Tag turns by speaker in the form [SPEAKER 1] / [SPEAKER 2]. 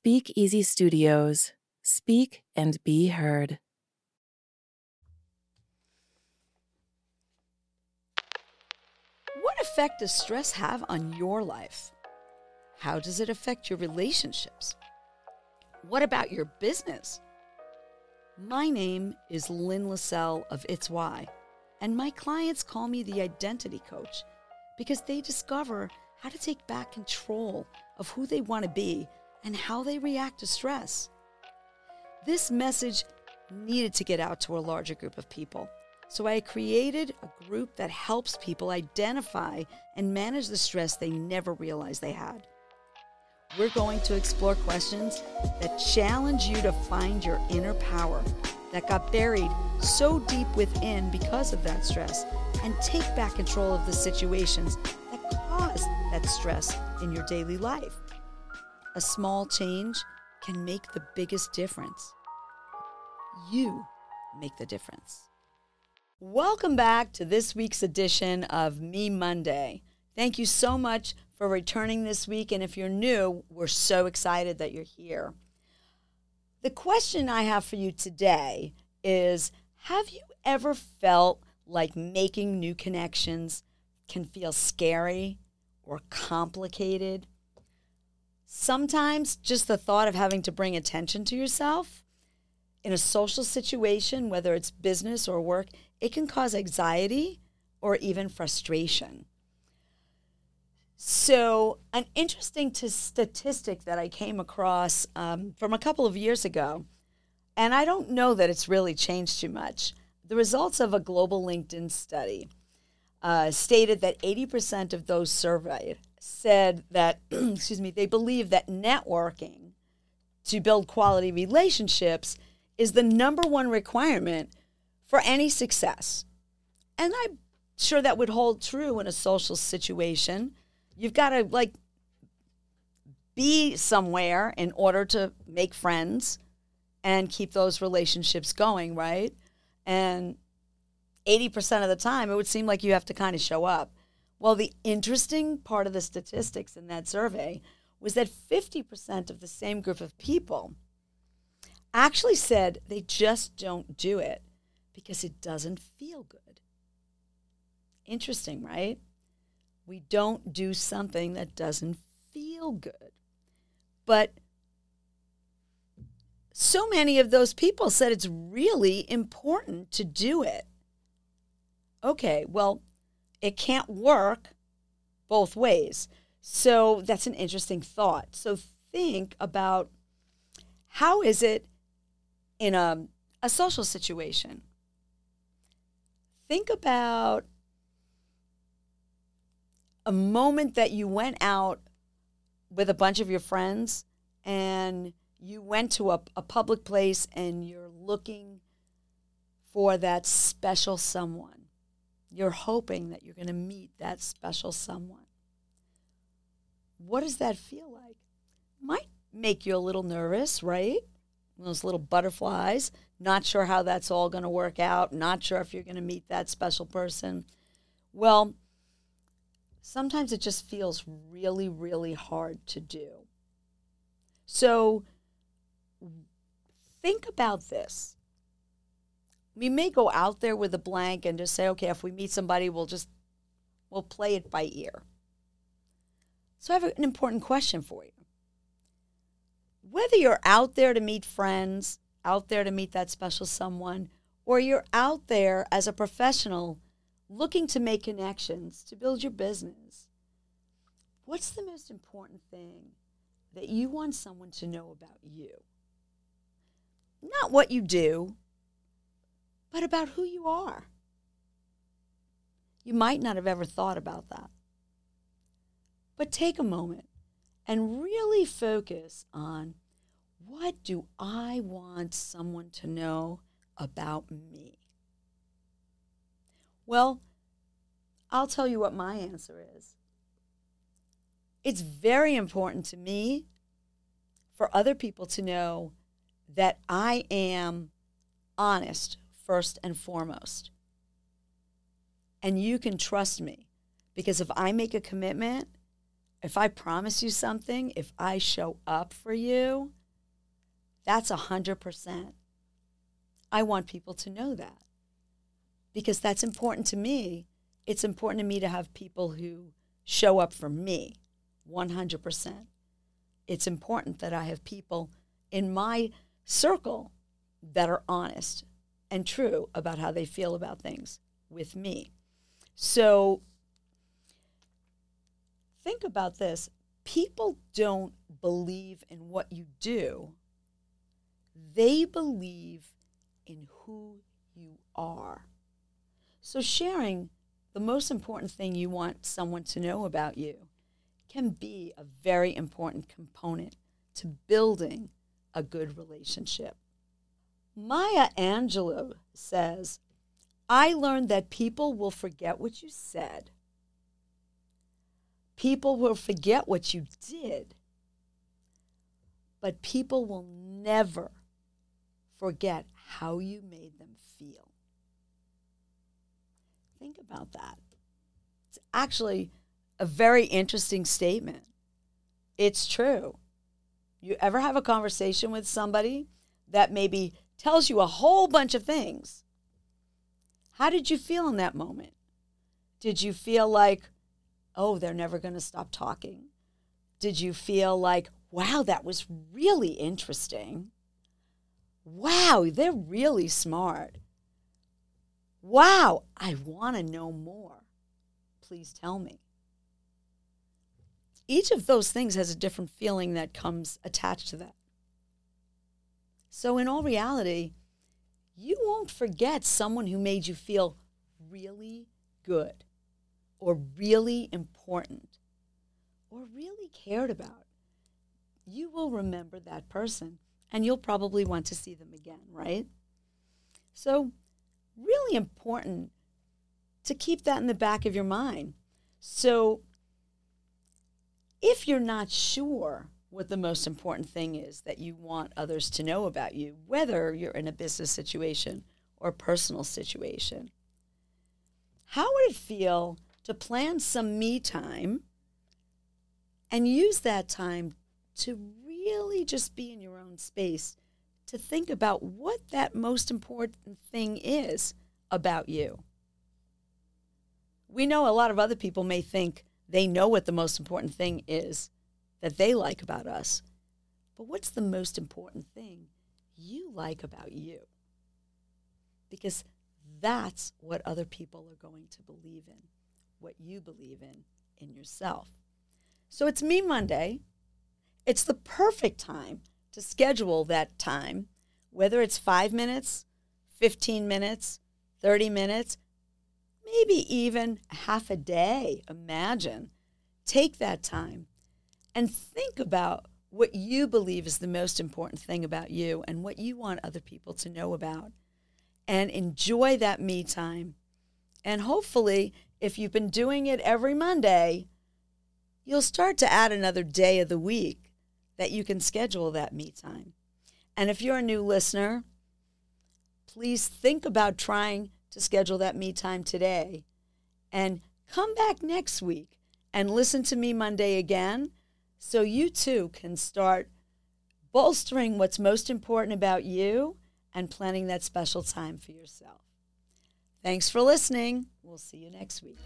[SPEAKER 1] Speak Easy Studios. Speak and be heard.
[SPEAKER 2] What effect does stress have on your life? How does it affect your relationships? What about your business? My name is Lynn Lassell of It's Why, and my clients call me the identity coach because they discover how to take back control of who they want to be and how they react to stress. This message needed to get out to a larger group of people. So I created a group that helps people identify and manage the stress they never realized they had. We're going to explore questions that challenge you to find your inner power that got buried so deep within because of that stress and take back control of the situations that cause that stress in your daily life. A small change can make the biggest difference. You make the difference. Welcome back to this week's edition of Me Monday. Thank you so much for returning this week. And if you're new, we're so excited that you're here. The question I have for you today is Have you ever felt like making new connections can feel scary or complicated? Sometimes just the thought of having to bring attention to yourself in a social situation, whether it's business or work, it can cause anxiety or even frustration. So, an interesting t- statistic that I came across um, from a couple of years ago, and I don't know that it's really changed too much. The results of a global LinkedIn study uh, stated that 80% of those surveyed said that, excuse me, they believe that networking to build quality relationships is the number one requirement for any success. And I'm sure that would hold true in a social situation You've got to like be somewhere in order to make friends and keep those relationships going, right? And 80% of the time, it would seem like you have to kind of show up. Well, the interesting part of the statistics in that survey was that 50% of the same group of people actually said they just don't do it because it doesn't feel good. Interesting, right? we don't do something that doesn't feel good. But so many of those people said it's really important to do it. Okay, well, it can't work both ways. So that's an interesting thought. So think about how is it in a, a social situation? Think about a moment that you went out with a bunch of your friends and you went to a, a public place and you're looking for that special someone. You're hoping that you're going to meet that special someone. What does that feel like? Might make you a little nervous, right? Those little butterflies, not sure how that's all going to work out, not sure if you're going to meet that special person. Well, sometimes it just feels really, really hard to do. So think about this. We may go out there with a blank and just say, okay, if we meet somebody, we'll just we'll play it by ear. So I have an important question for you. Whether you're out there to meet friends, out there to meet that special someone, or you're out there as a professional looking to make connections to build your business, what's the most important thing that you want someone to know about you? Not what you do, but about who you are. You might not have ever thought about that. But take a moment and really focus on what do I want someone to know about me? Well, I'll tell you what my answer is. It's very important to me for other people to know that I am honest first and foremost. And you can trust me because if I make a commitment, if I promise you something, if I show up for you, that's a 100%. I want people to know that because that's important to me. It's important to me to have people who show up for me 100%. It's important that I have people in my circle that are honest and true about how they feel about things with me. So think about this people don't believe in what you do, they believe in who you are. So, sharing the most important thing you want someone to know about you can be a very important component to building a good relationship. Maya Angelou says, I learned that people will forget what you said. People will forget what you did. But people will never forget how you made them feel. Think about that. It's actually a very interesting statement. It's true. You ever have a conversation with somebody that maybe tells you a whole bunch of things? How did you feel in that moment? Did you feel like, oh, they're never going to stop talking? Did you feel like, wow, that was really interesting? Wow, they're really smart. Wow, I want to know more. Please tell me. Each of those things has a different feeling that comes attached to that. So, in all reality, you won't forget someone who made you feel really good or really important or really cared about. You will remember that person and you'll probably want to see them again, right? So, really important to keep that in the back of your mind. So, if you're not sure what the most important thing is that you want others to know about you, whether you're in a business situation or personal situation, how would it feel to plan some me time and use that time to really just be in your own space to think about what that most important thing is about you. We know a lot of other people may think they know what the most important thing is that they like about us. But what's the most important thing you like about you? Because that's what other people are going to believe in, what you believe in in yourself. So it's Me Monday. It's the perfect time to schedule that time, whether it's five minutes, 15 minutes, 30 minutes, maybe even half a day. Imagine. Take that time and think about what you believe is the most important thing about you and what you want other people to know about. And enjoy that me time. And hopefully, if you've been doing it every Monday, you'll start to add another day of the week that you can schedule that me time. And if you're a new listener, please think about trying to schedule that me time today and come back next week and listen to me Monday again so you too can start bolstering what's most important about you and planning that special time for yourself. Thanks for listening. We'll see you next week.